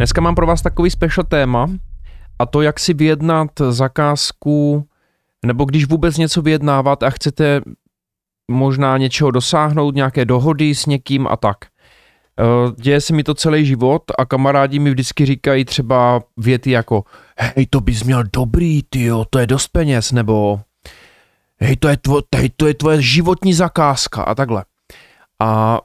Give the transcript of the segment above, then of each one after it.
Dneska mám pro vás takový special téma a to, jak si vyjednat zakázku, nebo když vůbec něco vyjednávat a chcete možná něčeho dosáhnout, nějaké dohody s někým a tak. Eh, děje se mi to celý život a kamarádi mi vždycky říkají třeba věty jako hej, to bys měl dobrý, tyjo, to je dost peněz, nebo hej, to je, tvo, hej, to je tvoje životní zakázka a takhle. A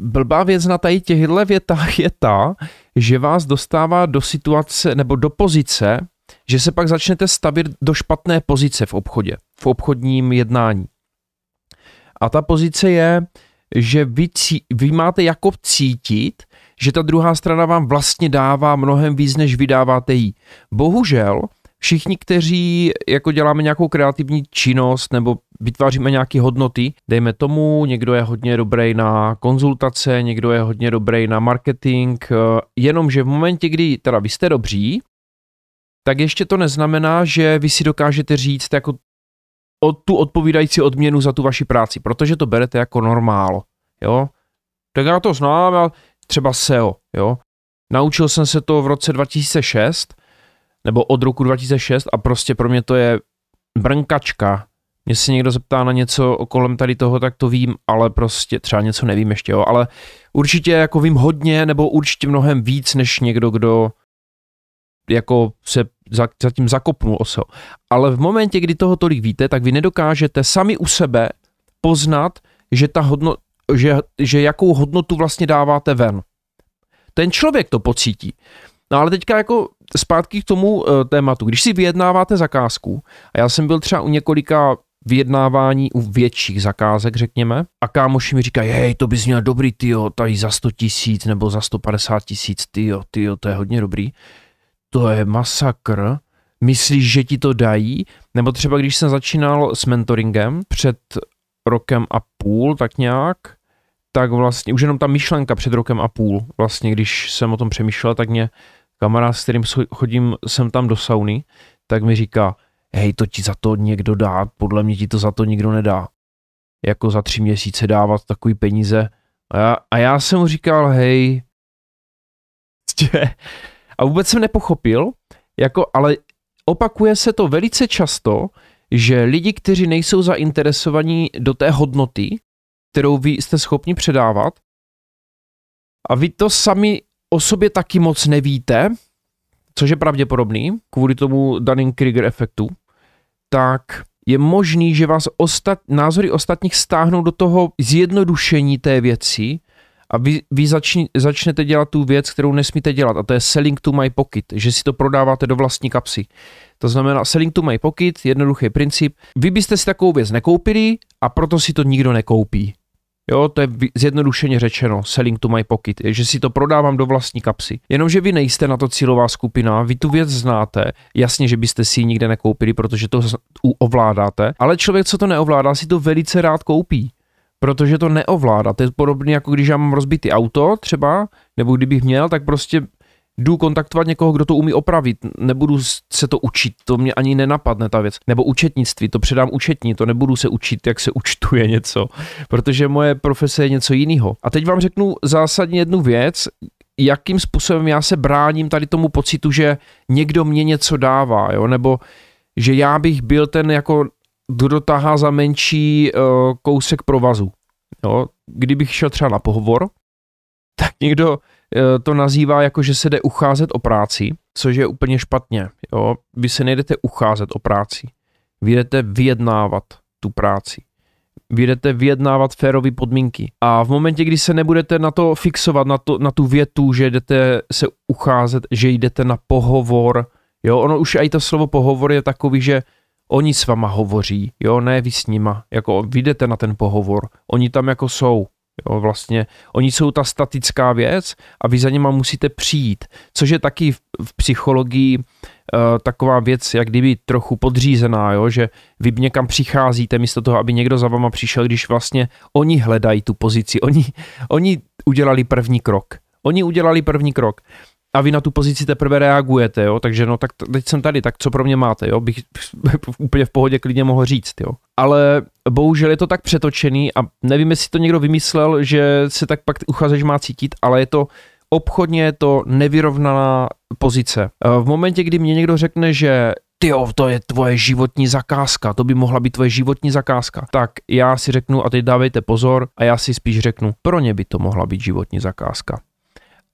blbá věc na tady těchto větách je ta, že vás dostává do situace nebo do pozice, že se pak začnete stavit do špatné pozice v obchodě, v obchodním jednání. A ta pozice je, že vy, cí, vy máte jako cítit, že ta druhá strana vám vlastně dává mnohem víc, než vydáváte jí. Bohužel, všichni, kteří jako děláme nějakou kreativní činnost nebo vytváříme nějaké hodnoty, dejme tomu, někdo je hodně dobrý na konzultace, někdo je hodně dobrý na marketing, eh, jenomže v momentě, kdy teda vy jste dobří, tak ještě to neznamená, že vy si dokážete říct jako o tu odpovídající odměnu za tu vaši práci, protože to berete jako normál, jo. Tak já to znám, třeba SEO, jo. Naučil jsem se to v roce 2006, nebo od roku 2006 a prostě pro mě to je brnkačka. Mě se někdo zeptá na něco kolem tady toho, tak to vím, ale prostě třeba něco nevím ještě, jo, ale určitě jako vím hodně, nebo určitě mnohem víc, než někdo, kdo jako se za, zatím zakopnul o SEO. Ale v momentě, kdy toho tolik víte, tak vy nedokážete sami u sebe poznat, že, ta hodno, že, že jakou hodnotu vlastně dáváte ven. Ten člověk to pocítí. No ale teďka jako zpátky k tomu uh, tématu. Když si vyjednáváte zakázku, a já jsem byl třeba u několika vyjednávání u větších zakázek, řekněme, a kámoši mi říkají, hej, to bys měl dobrý, tyjo, tady za 100 tisíc nebo za 150 tisíc, tyjo, tyjo, to je hodně dobrý to je masakr, myslíš, že ti to dají? Nebo třeba když jsem začínal s mentoringem před rokem a půl, tak nějak, tak vlastně už jenom ta myšlenka před rokem a půl, vlastně když jsem o tom přemýšlel, tak mě kamarád, s kterým chodím sem tam do sauny, tak mi říká, hej, to ti za to někdo dá, podle mě ti to za to nikdo nedá. Jako za tři měsíce dávat takový peníze. A já, a já jsem mu říkal, hej, a vůbec jsem nepochopil, jako, ale opakuje se to velice často, že lidi, kteří nejsou zainteresovaní do té hodnoty, kterou vy jste schopni předávat, a vy to sami o sobě taky moc nevíte, což je pravděpodobný, kvůli tomu Dunning-Krieger efektu, tak je možný, že vás ostat, názory ostatních stáhnou do toho zjednodušení té věci a vy, vy začni, začnete dělat tu věc, kterou nesmíte dělat a to je selling to my pocket, že si to prodáváte do vlastní kapsy. To znamená selling to my pocket, jednoduchý princip. Vy byste si takovou věc nekoupili a proto si to nikdo nekoupí. Jo, to je zjednodušeně řečeno, selling to my pocket, že si to prodávám do vlastní kapsy. Jenomže vy nejste na to cílová skupina, vy tu věc znáte, jasně, že byste si ji nikde nekoupili, protože to ovládáte, ale člověk, co to neovládá, si to velice rád koupí protože to neovládá. To je podobné jako když já mám rozbitý auto třeba, nebo kdybych měl, tak prostě jdu kontaktovat někoho, kdo to umí opravit. Nebudu se to učit, to mě ani nenapadne ta věc. Nebo účetnictví, to předám účetní, to nebudu se učit, jak se účtuje něco, protože moje profese je něco jiného. A teď vám řeknu zásadně jednu věc, jakým způsobem já se bráním tady tomu pocitu, že někdo mě něco dává, jo, nebo že já bych byl ten jako kdo tahá za menší uh, kousek provazu. Jo? Kdybych šel třeba na pohovor, tak někdo uh, to nazývá jako, že se jde ucházet o práci, což je úplně špatně. Jo? Vy se nejdete ucházet o práci. Vy jdete vyjednávat tu práci. Vy jdete vyjednávat férové podmínky. A v momentě, kdy se nebudete na to fixovat, na, to, na tu větu, že jdete se ucházet, že jdete na pohovor, jo, ono už i to slovo pohovor je takový, že oni s váma hovoří, jo, ne vy s nima, jako vyjdete na ten pohovor, oni tam jako jsou, jo, vlastně, oni jsou ta statická věc a vy za nima musíte přijít, což je taky v, v psychologii uh, taková věc, jak kdyby trochu podřízená, jo, že vy někam přicházíte místo toho, aby někdo za vama přišel, když vlastně oni hledají tu pozici, oni, oni udělali první krok. Oni udělali první krok a vy na tu pozici teprve reagujete, jo, takže no tak teď jsem tady, tak co pro mě máte, jo, bych úplně v pohodě klidně mohl říct, jo. Ale bohužel je to tak přetočený a nevím, jestli to někdo vymyslel, že se tak pak uchazeč má cítit, ale je to obchodně je to nevyrovnaná pozice. V momentě, kdy mě někdo řekne, že ty to je tvoje životní zakázka, to by mohla být tvoje životní zakázka. Tak já si řeknu, a teď dávejte pozor, a já si spíš řeknu, pro ně by to mohla být životní zakázka.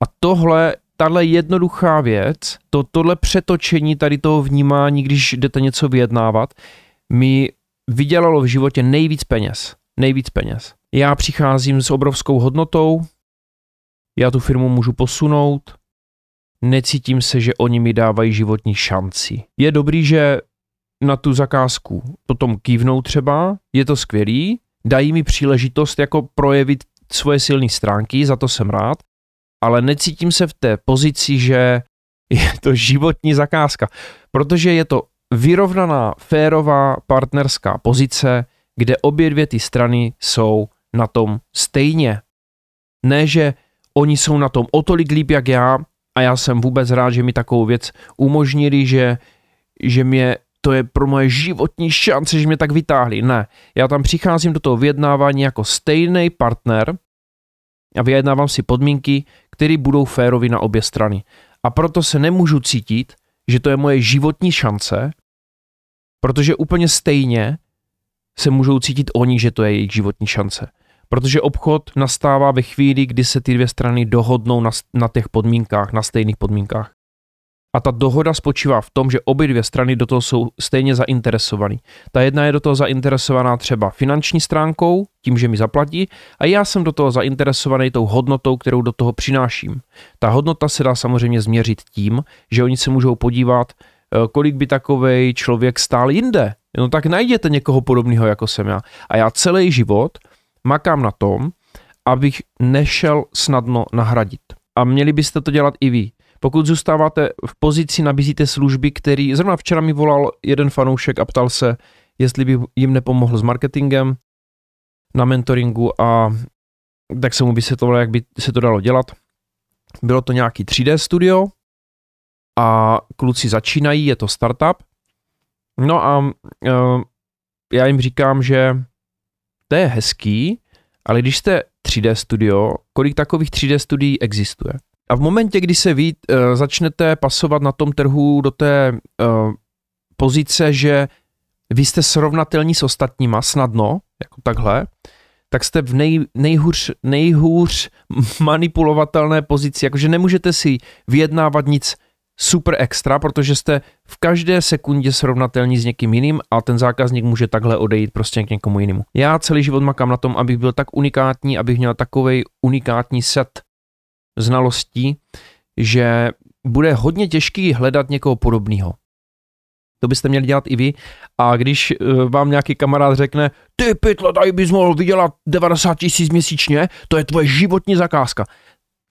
A tohle, tahle jednoduchá věc, to, tohle přetočení tady toho vnímání, když jdete něco vyjednávat, mi vydělalo v životě nejvíc peněz. Nejvíc peněz. Já přicházím s obrovskou hodnotou, já tu firmu můžu posunout, necítím se, že oni mi dávají životní šanci. Je dobrý, že na tu zakázku potom kývnou třeba, je to skvělý, dají mi příležitost jako projevit svoje silné stránky, za to jsem rád, ale necítím se v té pozici, že je to životní zakázka, protože je to vyrovnaná, férová partnerská pozice, kde obě dvě ty strany jsou na tom stejně. Ne, že oni jsou na tom o tolik líp jak já a já jsem vůbec rád, že mi takovou věc umožnili, že, že mě to je pro moje životní šance, že mě tak vytáhli. Ne, já tam přicházím do toho vyjednávání jako stejný partner a vyjednávám si podmínky, které budou férovi na obě strany. A proto se nemůžu cítit, že to je moje životní šance, protože úplně stejně se můžou cítit oni, že to je jejich životní šance. Protože obchod nastává ve chvíli, kdy se ty dvě strany dohodnou na, na těch podmínkách, na stejných podmínkách. A ta dohoda spočívá v tom, že obě dvě strany do toho jsou stejně zainteresovaný. Ta jedna je do toho zainteresovaná třeba finanční stránkou, tím, že mi zaplatí, a já jsem do toho zainteresovaný tou hodnotou, kterou do toho přináším. Ta hodnota se dá samozřejmě změřit tím, že oni se můžou podívat, eh, kolik by takovej člověk stál jinde. No tak najděte někoho podobného, jako jsem já. A já celý život makám na tom, abych nešel snadno nahradit. A měli byste to dělat i vy. Pokud zůstáváte v pozici, nabízíte služby, který, zrovna včera mi volal jeden fanoušek a ptal se, jestli by jim nepomohl s marketingem na mentoringu a tak se mu vysvětloval, jak by se to dalo dělat. Bylo to nějaký 3D studio a kluci začínají, je to startup. No a uh, já jim říkám, že to je hezký, ale když jste 3D studio, kolik takových 3D studií existuje? A v momentě, kdy se vy uh, začnete pasovat na tom trhu do té uh, pozice, že vy jste srovnatelní s ostatníma snadno, jako takhle, tak jste v nej, nejhůř, nejhůř manipulovatelné pozici, jakože nemůžete si vyjednávat nic super extra, protože jste v každé sekundě srovnatelní s někým jiným a ten zákazník může takhle odejít prostě k někomu jinému. Já celý život makám na tom, abych byl tak unikátní, abych měl takový unikátní set znalostí, že bude hodně těžký hledat někoho podobného. To byste měli dělat i vy. A když eh, vám nějaký kamarád řekne, ty pytle, tady bys mohl vydělat 90 tisíc měsíčně, to je tvoje životní zakázka,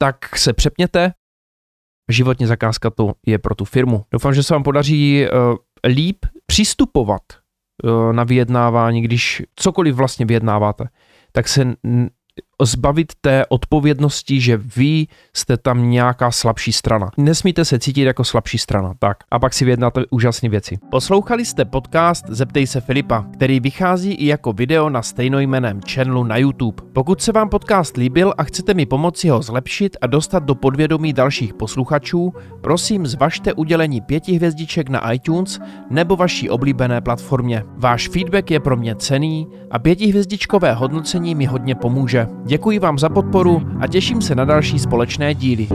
tak se přepněte, životní zakázka to je pro tu firmu. Doufám, že se vám podaří uh, líp přistupovat uh, na vyjednávání, když cokoliv vlastně vyjednáváte, tak se zbavit té odpovědnosti, že vy jste tam nějaká slabší strana. Nesmíte se cítit jako slabší strana, tak. A pak si vyjednáte úžasné věci. Poslouchali jste podcast Zeptej se Filipa, který vychází i jako video na stejnojmeném channelu na YouTube. Pokud se vám podcast líbil a chcete mi pomoci ho zlepšit a dostat do podvědomí dalších posluchačů, prosím zvažte udělení pěti hvězdiček na iTunes nebo vaší oblíbené platformě. Váš feedback je pro mě cený a pětihvězdičkové hodnocení mi hodně pomůže. Děkuji vám za podporu a těším se na další společné díly.